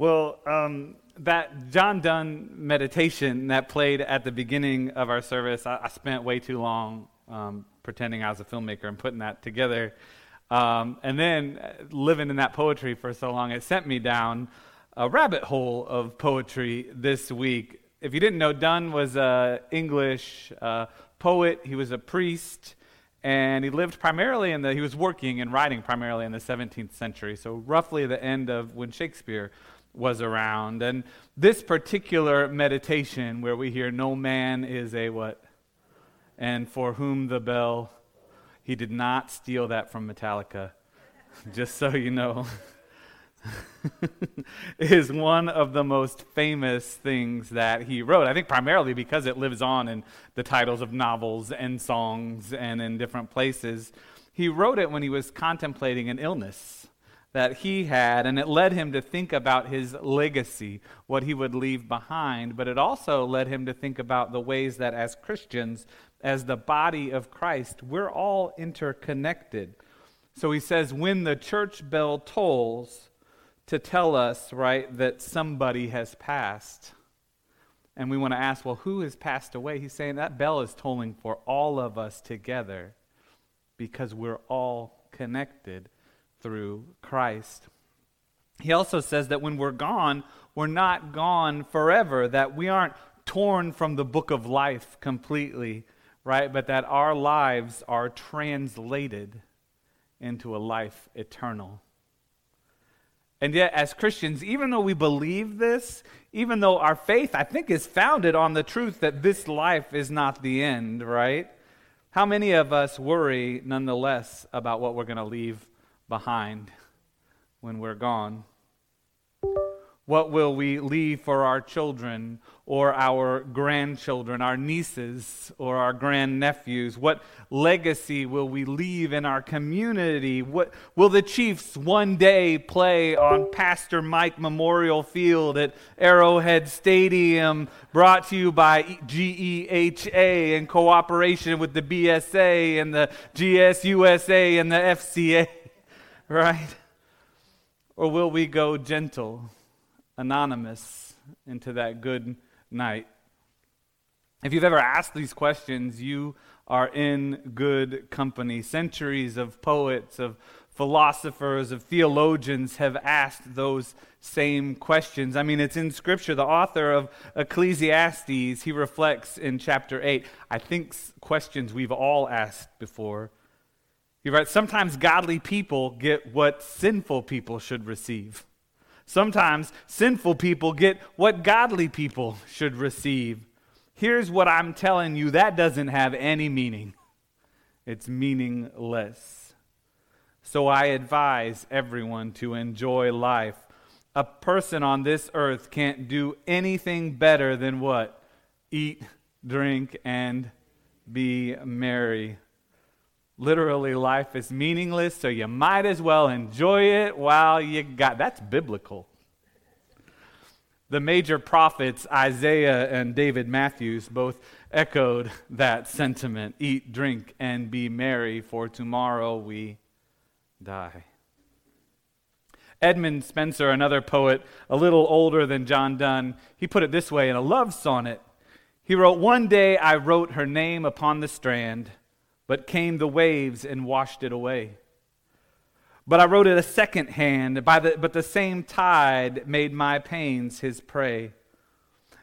Well, um, that John Donne meditation that played at the beginning of our service, I, I spent way too long um, pretending I was a filmmaker and putting that together. Um, and then uh, living in that poetry for so long, it sent me down a rabbit hole of poetry this week. If you didn't know, Donne was an English uh, poet, he was a priest, and he lived primarily in the, he was working and writing primarily in the 17th century, so roughly the end of when Shakespeare was around. And this particular meditation, where we hear, No man is a what? And for whom the bell, he did not steal that from Metallica, just so you know. is one of the most famous things that he wrote. I think primarily because it lives on in the titles of novels and songs and in different places. He wrote it when he was contemplating an illness that he had, and it led him to think about his legacy, what he would leave behind, but it also led him to think about the ways that as Christians, as the body of Christ, we're all interconnected. So he says, when the church bell tolls to tell us, right, that somebody has passed, and we want to ask, well, who has passed away? He's saying that bell is tolling for all of us together because we're all connected through Christ. He also says that when we're gone, we're not gone forever, that we aren't torn from the book of life completely, right? But that our lives are translated into a life eternal. And yet, as Christians, even though we believe this, even though our faith, I think, is founded on the truth that this life is not the end, right? How many of us worry nonetheless about what we're going to leave behind when we're gone? What will we leave for our children or our grandchildren, our nieces or our grandnephews? What legacy will we leave in our community? What will the Chiefs one day play on Pastor Mike Memorial Field at Arrowhead Stadium, brought to you by GEHA in cooperation with the BSA and the GSUSA and the FCA? Right? Or will we go gentle, anonymous into that good night? If you've ever asked these questions, you are in good company. Centuries of poets, of philosophers, of theologians have asked those same questions. I mean, it's in Scripture. The author of Ecclesiastes, he reflects in chapter 8, I think questions we've all asked before. He writes, Sometimes godly people get what sinful people should receive. Sometimes sinful people get what godly people should receive. Here's what I'm telling you that doesn't have any meaning, it's meaningless. So I advise everyone to enjoy life. A person on this earth can't do anything better than what? Eat, drink, and be merry. Literally, life is meaningless, so you might as well enjoy it while you got. That's biblical. The major prophets, Isaiah and David Matthews, both echoed that sentiment eat, drink, and be merry, for tomorrow we die. Edmund Spenser, another poet a little older than John Donne, he put it this way in a love sonnet. He wrote, One day I wrote her name upon the strand but came the waves and washed it away. But I wrote it a second hand, by the, but the same tide made my pains his prey.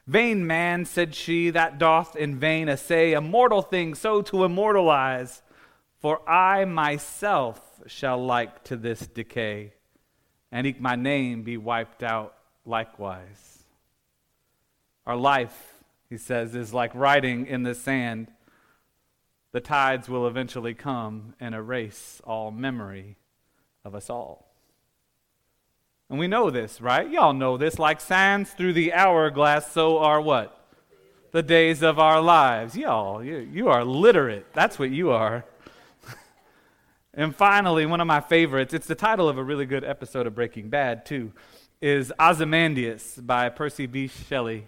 Vain man, said she, that doth in vain essay a mortal thing so to immortalize, for I myself shall like to this decay, and eke my name be wiped out likewise. Our life, he says, is like writing in the sand the tides will eventually come and erase all memory of us all. And we know this, right? Y'all know this. Like sands through the hourglass, so are what? The days of our lives. Y'all, you, you are literate. That's what you are. and finally, one of my favorites, it's the title of a really good episode of Breaking Bad, too, is Ozymandias by Percy B. Shelley.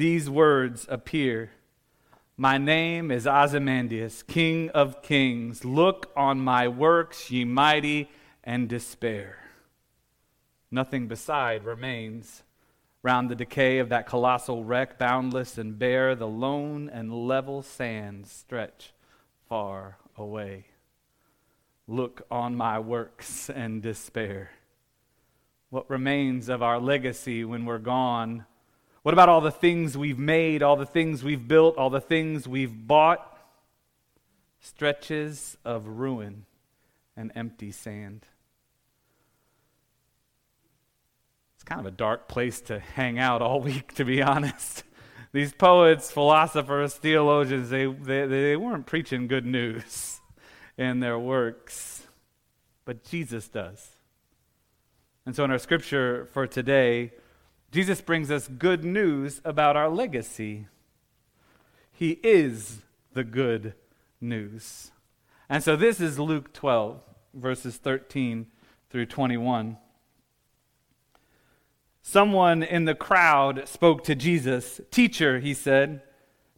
these words appear My name is Ozymandias, King of kings. Look on my works, ye mighty, and despair. Nothing beside remains. Round the decay of that colossal wreck, boundless and bare, the lone and level sands stretch far away. Look on my works and despair. What remains of our legacy when we're gone? What about all the things we've made, all the things we've built, all the things we've bought? Stretches of ruin and empty sand. It's kind of a dark place to hang out all week, to be honest. These poets, philosophers, theologians, they, they, they weren't preaching good news in their works, but Jesus does. And so in our scripture for today, Jesus brings us good news about our legacy. He is the good news. And so this is Luke 12, verses 13 through 21. Someone in the crowd spoke to Jesus. Teacher, he said,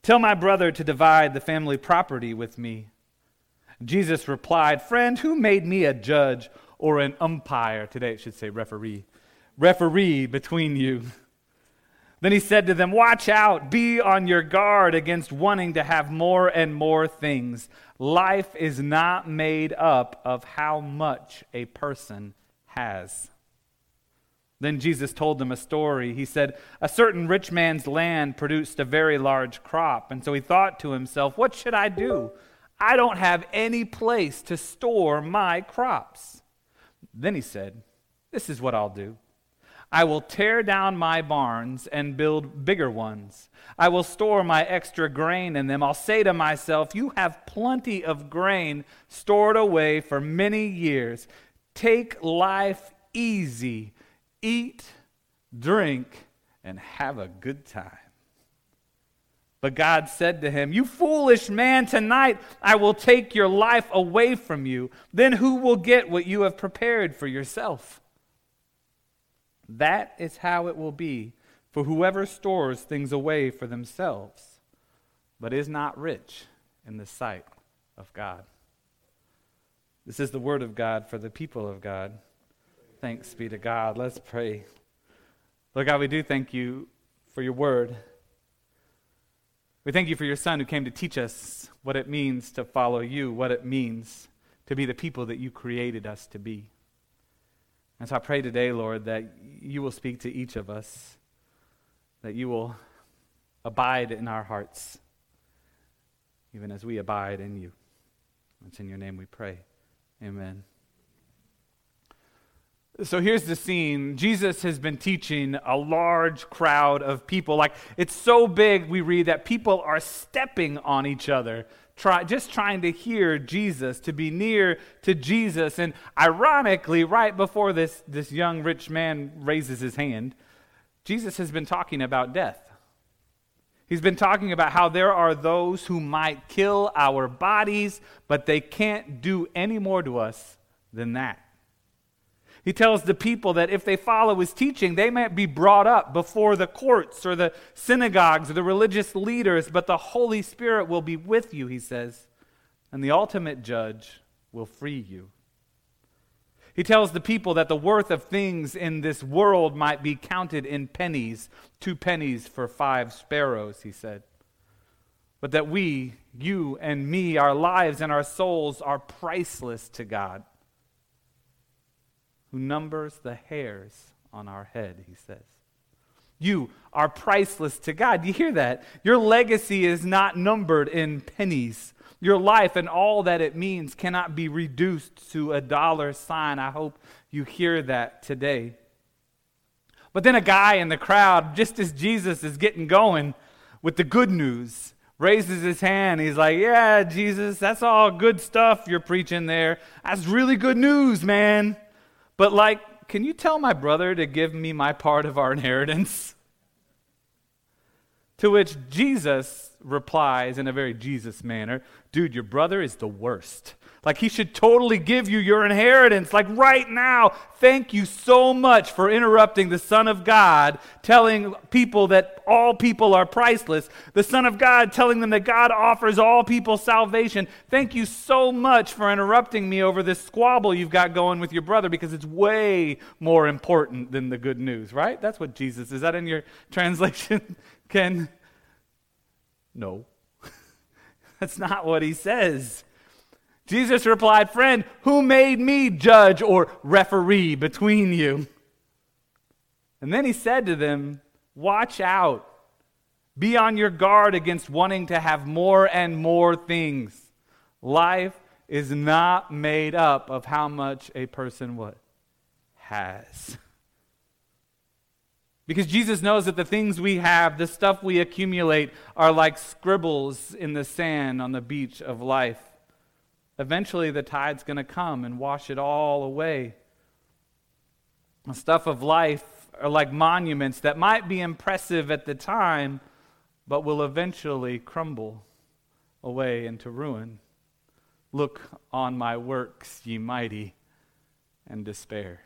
tell my brother to divide the family property with me. Jesus replied, Friend, who made me a judge or an umpire? Today it should say referee. Referee between you. Then he said to them, Watch out, be on your guard against wanting to have more and more things. Life is not made up of how much a person has. Then Jesus told them a story. He said, A certain rich man's land produced a very large crop. And so he thought to himself, What should I do? I don't have any place to store my crops. Then he said, This is what I'll do. I will tear down my barns and build bigger ones. I will store my extra grain in them. I'll say to myself, You have plenty of grain stored away for many years. Take life easy eat, drink, and have a good time. But God said to him, You foolish man, tonight I will take your life away from you. Then who will get what you have prepared for yourself? That is how it will be for whoever stores things away for themselves, but is not rich in the sight of God. This is the word of God for the people of God. Thanks be to God. Let's pray. Lord God, we do thank you for your word. We thank you for your son who came to teach us what it means to follow you, what it means to be the people that you created us to be. And so I pray today, Lord, that you will speak to each of us, that you will abide in our hearts, even as we abide in you. It's in your name we pray. Amen. So here's the scene. Jesus has been teaching a large crowd of people. Like, it's so big, we read that people are stepping on each other, try, just trying to hear Jesus, to be near to Jesus. And ironically, right before this, this young rich man raises his hand, Jesus has been talking about death. He's been talking about how there are those who might kill our bodies, but they can't do any more to us than that. He tells the people that if they follow his teaching, they might be brought up before the courts or the synagogues or the religious leaders, but the Holy Spirit will be with you, he says, and the ultimate judge will free you. He tells the people that the worth of things in this world might be counted in pennies, two pennies for five sparrows, he said. But that we, you and me, our lives and our souls are priceless to God who numbers the hairs on our head, he says. You are priceless to God. You hear that? Your legacy is not numbered in pennies. Your life and all that it means cannot be reduced to a dollar sign. I hope you hear that today. But then a guy in the crowd, just as Jesus is getting going with the good news, raises his hand. He's like, Yeah, Jesus, that's all good stuff you're preaching there. That's really good news, man. But like Can you tell my brother to give me my part of our inheritance? To which Jesus replies in a very Jesus manner Dude, your brother is the worst. Like he should totally give you your inheritance, like right now. Thank you so much for interrupting the Son of God, telling people that all people are priceless. The Son of God telling them that God offers all people salvation. Thank you so much for interrupting me over this squabble you've got going with your brother because it's way more important than the good news, right? That's what Jesus is. that in your translation, Ken? No. That's not what he says. Jesus replied, Friend, who made me judge or referee between you? And then he said to them, Watch out. Be on your guard against wanting to have more and more things. Life is not made up of how much a person what has. Because Jesus knows that the things we have, the stuff we accumulate, are like scribbles in the sand on the beach of life. Eventually, the tide's going to come and wash it all away. The stuff of life are like monuments that might be impressive at the time, but will eventually crumble away into ruin. Look on my works, ye mighty, and despair.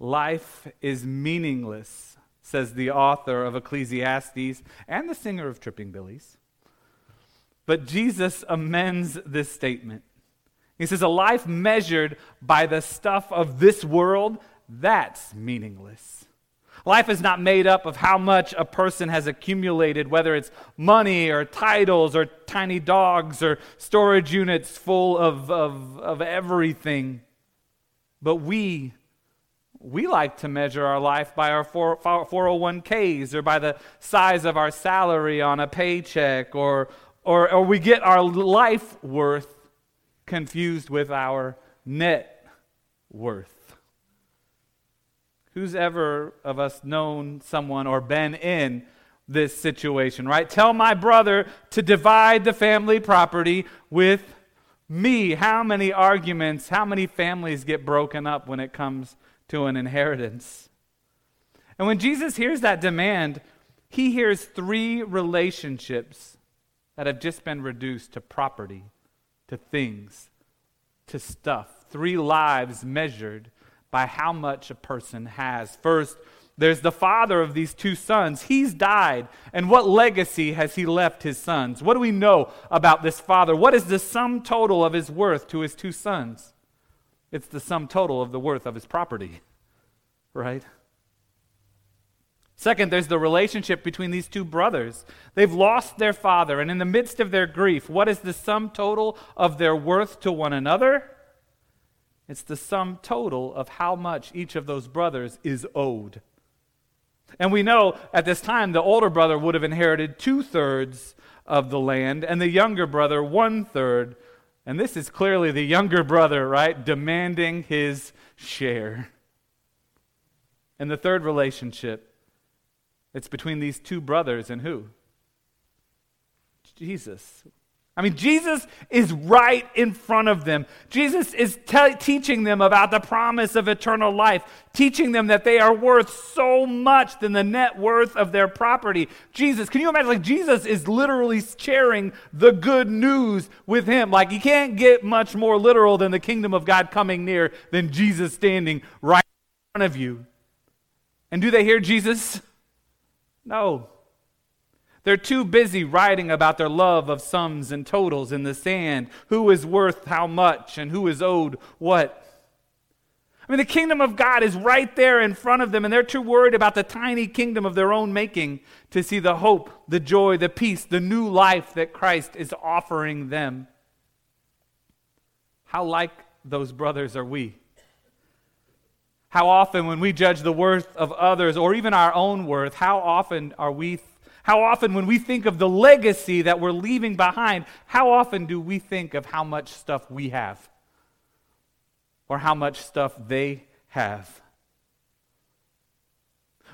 Life is meaningless, says the author of Ecclesiastes and the singer of Tripping Billies. But Jesus amends this statement. He says, A life measured by the stuff of this world, that's meaningless. Life is not made up of how much a person has accumulated, whether it's money or titles or tiny dogs or storage units full of, of, of everything. But we, we like to measure our life by our 401ks or by the size of our salary on a paycheck or, or, or we get our life worth confused with our net worth. Who's ever of us known someone or been in this situation, right? Tell my brother to divide the family property with me. How many arguments, how many families get broken up when it comes to an inheritance? And when Jesus hears that demand, he hears three relationships that have just been reduced to property, to things, to stuff. Three lives measured by how much a person has. First, there's the father of these two sons. He's died. And what legacy has he left his sons? What do we know about this father? What is the sum total of his worth to his two sons? It's the sum total of the worth of his property, right? Second, there's the relationship between these two brothers. They've lost their father, and in the midst of their grief, what is the sum total of their worth to one another? It's the sum total of how much each of those brothers is owed. And we know at this time the older brother would have inherited two thirds of the land, and the younger brother one third. And this is clearly the younger brother, right? Demanding his share. And the third relationship it's between these two brothers and who? Jesus. I mean, Jesus is right in front of them. Jesus is te- teaching them about the promise of eternal life, teaching them that they are worth so much than the net worth of their property. Jesus, can you imagine? Like, Jesus is literally sharing the good news with him. Like, you can't get much more literal than the kingdom of God coming near than Jesus standing right in front of you. And do they hear Jesus? No. They're too busy writing about their love of sums and totals in the sand, who is worth how much and who is owed what. I mean, the kingdom of God is right there in front of them, and they're too worried about the tiny kingdom of their own making to see the hope, the joy, the peace, the new life that Christ is offering them. How like those brothers are we? How often, when we judge the worth of others or even our own worth, how often are we, how often, when we think of the legacy that we're leaving behind, how often do we think of how much stuff we have or how much stuff they have?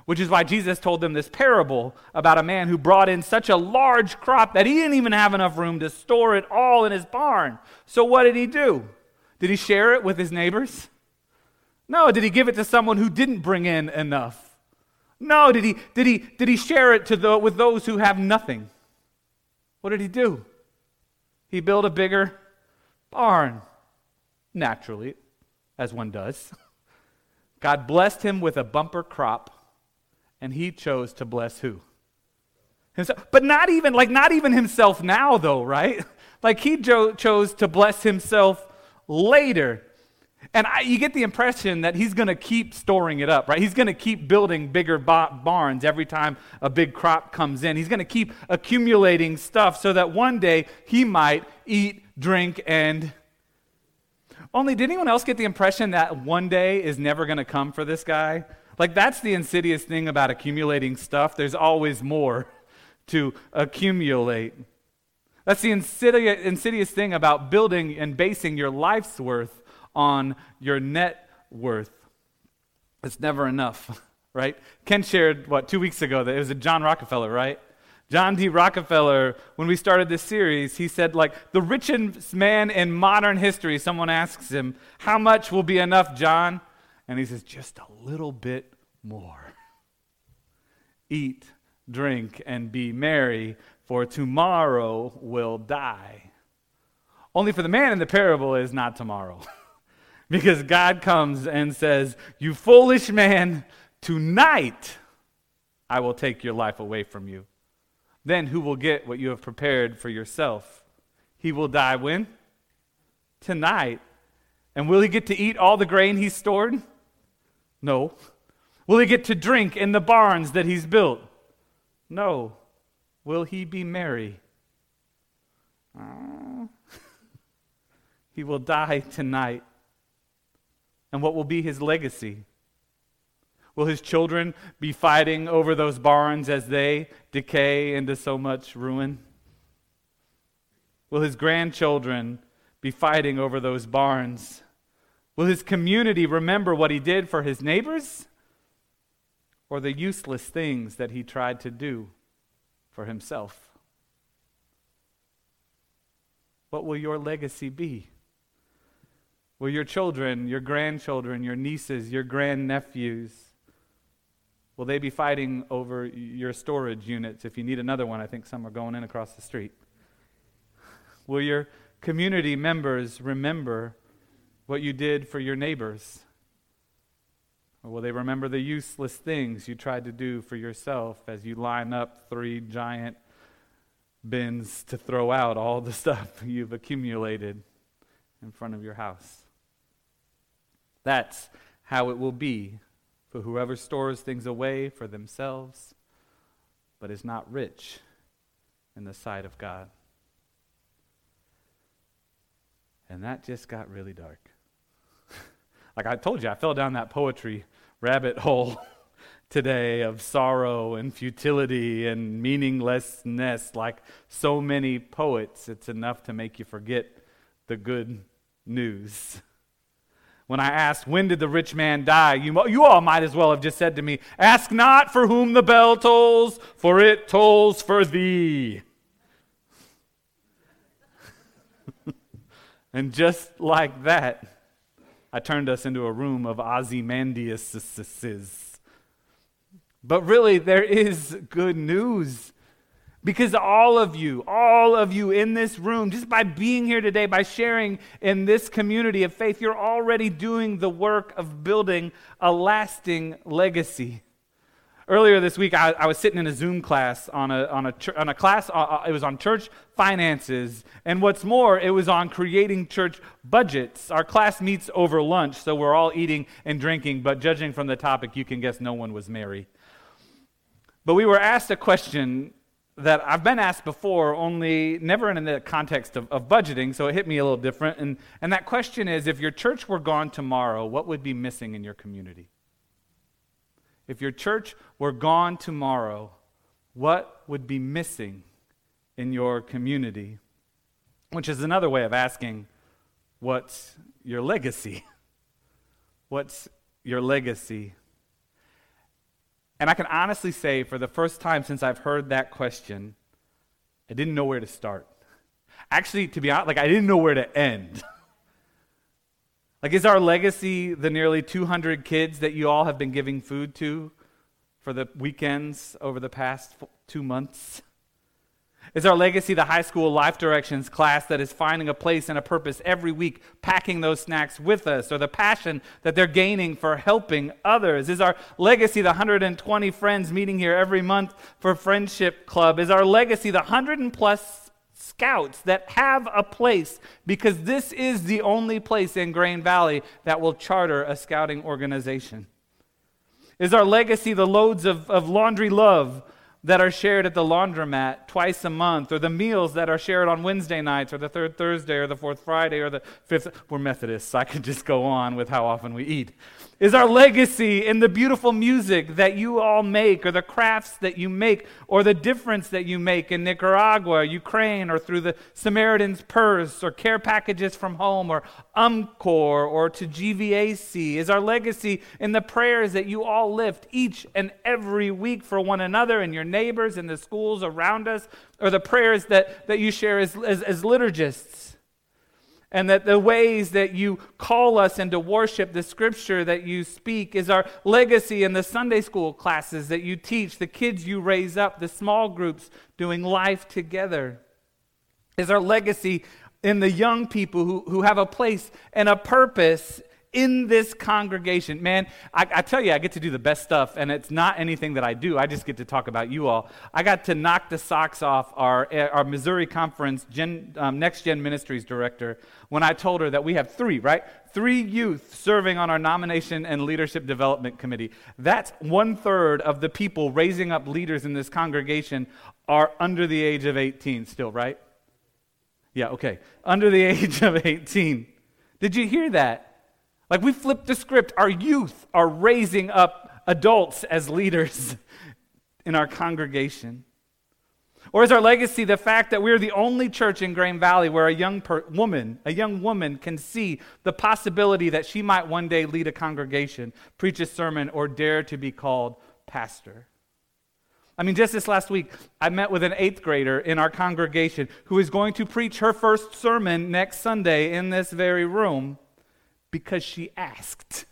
Which is why Jesus told them this parable about a man who brought in such a large crop that he didn't even have enough room to store it all in his barn. So, what did he do? Did he share it with his neighbors? No, did he give it to someone who didn't bring in enough? No, did he, did he, did he share it to the, with those who have nothing? What did he do? He built a bigger barn, naturally, as one does. God blessed him with a bumper crop, and he chose to bless who? Himself. But not even, like, not even himself now, though, right? Like, he jo- chose to bless himself later. And I, you get the impression that he's going to keep storing it up, right? He's going to keep building bigger ba- barns every time a big crop comes in. He's going to keep accumulating stuff so that one day he might eat, drink, and. Only, did anyone else get the impression that one day is never going to come for this guy? Like, that's the insidious thing about accumulating stuff. There's always more to accumulate. That's the insidious, insidious thing about building and basing your life's worth on your net worth. It's never enough, right? Ken shared, what, two weeks ago, that it was a John Rockefeller, right? John D. Rockefeller, when we started this series, he said, like, the richest man in modern history, someone asks him, How much will be enough, John? And he says, Just a little bit more. Eat, drink, and be merry, for tomorrow will die. Only for the man in the parable is not tomorrow. Because God comes and says, You foolish man, tonight I will take your life away from you. Then who will get what you have prepared for yourself? He will die when? Tonight. And will he get to eat all the grain he's stored? No. Will he get to drink in the barns that he's built? No. Will he be merry? He will die tonight. And what will be his legacy? Will his children be fighting over those barns as they decay into so much ruin? Will his grandchildren be fighting over those barns? Will his community remember what he did for his neighbors or the useless things that he tried to do for himself? What will your legacy be? Will your children, your grandchildren, your nieces, your grandnephews, will they be fighting over your storage units? If you need another one, I think some are going in across the street. Will your community members remember what you did for your neighbors? Or will they remember the useless things you tried to do for yourself as you line up three giant bins to throw out all the stuff you've accumulated in front of your house? That's how it will be for whoever stores things away for themselves, but is not rich in the sight of God. And that just got really dark. like I told you, I fell down that poetry rabbit hole today of sorrow and futility and meaninglessness. Like so many poets, it's enough to make you forget the good news when I asked, When did the rich man die? You, you all might as well have just said to me, Ask not for whom the bell tolls, for it tolls for thee. and just like that, I turned us into a room of Ozymandias. But really, there is good news. Because all of you, all of you in this room, just by being here today, by sharing in this community of faith, you're already doing the work of building a lasting legacy. Earlier this week, I, I was sitting in a Zoom class on a, on a, on a class, uh, uh, it was on church finances. And what's more, it was on creating church budgets. Our class meets over lunch, so we're all eating and drinking, but judging from the topic, you can guess no one was merry. But we were asked a question that I've been asked before, only never in the context of, of, budgeting, so it hit me a little different. And, and that question is if your church were gone tomorrow, what would be missing in your community? If your church were gone tomorrow, what would be missing in your community? Which is another way of asking, what's your legacy? What's your legacy? And I can honestly say, for the first time since I've heard that question, I didn't know where to start. Actually, to be honest, like I didn't know where to end. Like, is our legacy the nearly 200 kids that you all have been giving food to for the weekends over the past two months? Is our legacy the high school life directions class that is finding a place and a purpose every week, packing those snacks with us, or the passion that they're gaining for helping others? Is our legacy the 120 friends meeting here every month for Friendship Club? Is our legacy the 100 and plus scouts that have a place because this is the only place in Grain Valley that will charter a scouting organization? Is our legacy the loads of, of laundry love? That are shared at the laundromat twice a month, or the meals that are shared on Wednesday nights, or the third Thursday, or the fourth Friday, or the fifth. We're Methodists. I could just go on with how often we eat is our legacy in the beautiful music that you all make, or the crafts that you make, or the difference that you make in Nicaragua, Ukraine, or through the Samaritan's Purse, or care packages from home, or UMCOR, or to GVAC? Is our legacy in the prayers that you all lift each and every week for one another and your neighbors and the schools around us, or the prayers that, that you share as, as, as liturgists? and that the ways that you call us into worship, the scripture that you speak, is our legacy in the Sunday school classes that you teach, the kids you raise up, the small groups doing life together. Is our legacy in the young people who, who have a place and a purpose in this congregation. Man, I, I, tell you, I get to do the best stuff, and it's not anything that I do. I just get to talk about you all. I got to knock the socks off our, our Missouri Conference Gen, um, Next Gen Ministries director when I told her that we have three, right? Three youth serving on our nomination and leadership development committee. That's one third of the people raising up leaders in this congregation are under the age of 18 still, right? Yeah, okay. Under the age of 18. Did you hear that? Like we flipped the script. Our youth are raising up adults as leaders in our congregation. Or is our legacy the fact that we're the only church in Grain Valley where a young per- woman, a young woman can see the possibility that she might one day lead a congregation, preach a sermon, or dare to be called pastor? I mean, just this last week, I met with an eighth grader in our congregation who is going to preach her first sermon next Sunday in this very room because she asked,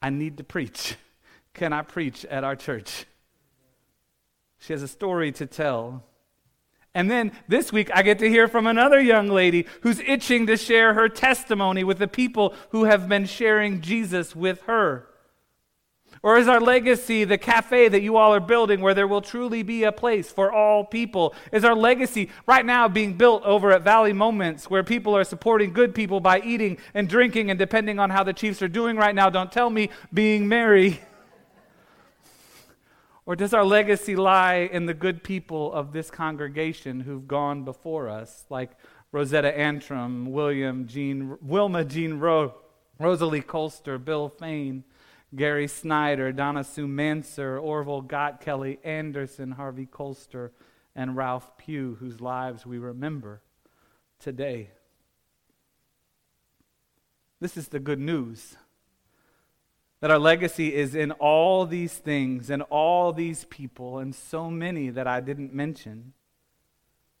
I need to preach. Can I preach at our church? She has a story to tell. And then this week, I get to hear from another young lady who's itching to share her testimony with the people who have been sharing Jesus with her. Or is our legacy the cafe that you all are building where there will truly be a place for all people? Is our legacy right now being built over at Valley Moments where people are supporting good people by eating and drinking and depending on how the Chiefs are doing right now, don't tell me, being merry? Or does our legacy lie in the good people of this congregation who've gone before us, like Rosetta Antrim, William Jean, Wilma Jean Ro, Rosalie Colster, Bill Fain, Gary Snyder, Donna Sue Manser, Orville Gott Kelly Anderson, Harvey Colster, and Ralph Pugh, whose lives we remember today. This is the good news that our legacy is in all these things and all these people and so many that I didn't mention.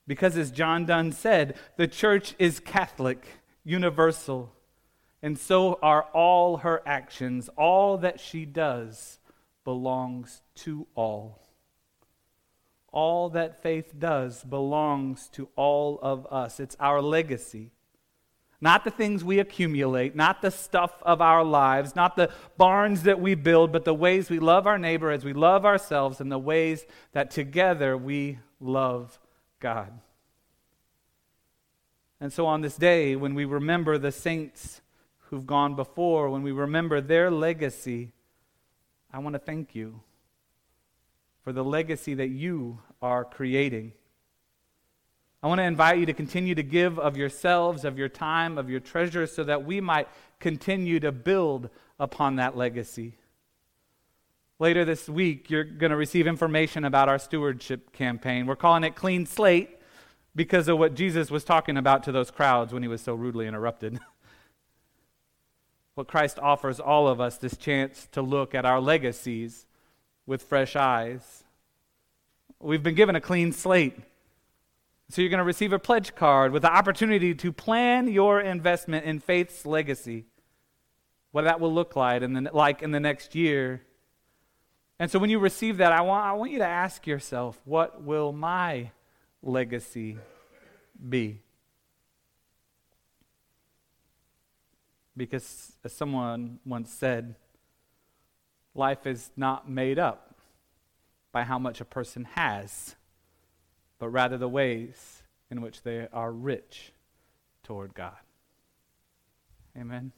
Because, as John Donne said, the church is Catholic, universal and so are all her actions. All that she does belongs to all. All that faith does belongs to all of us. It's our legacy. Not the things we accumulate, not the stuff of our lives, not the barns that we build, but the ways we love our neighbor as we love ourselves and the ways that together we love God. And so on this day, when we remember the saints who've gone before, when we remember their legacy, I want to thank you for the legacy that you are creating. I want to invite you to continue to give of yourselves, of your time, of your treasures, so that we might continue to build upon that legacy. Later this week, you're going to receive information about our stewardship campaign. We're calling it Clean Slate because of what Jesus was talking about to those crowds when he was so rudely interrupted. What Christ offers all of us this chance to look at our legacies with fresh eyes. We've been given a clean slate. So you're going to receive a pledge card with the opportunity to plan your investment in faith's legacy. what that will look like in the, like in the next year. And so when you receive that, I want, I want you to ask yourself, what will my legacy be? Because as someone once said, life is not made up by how much a person has, but rather the ways in which they are rich toward God. Amen.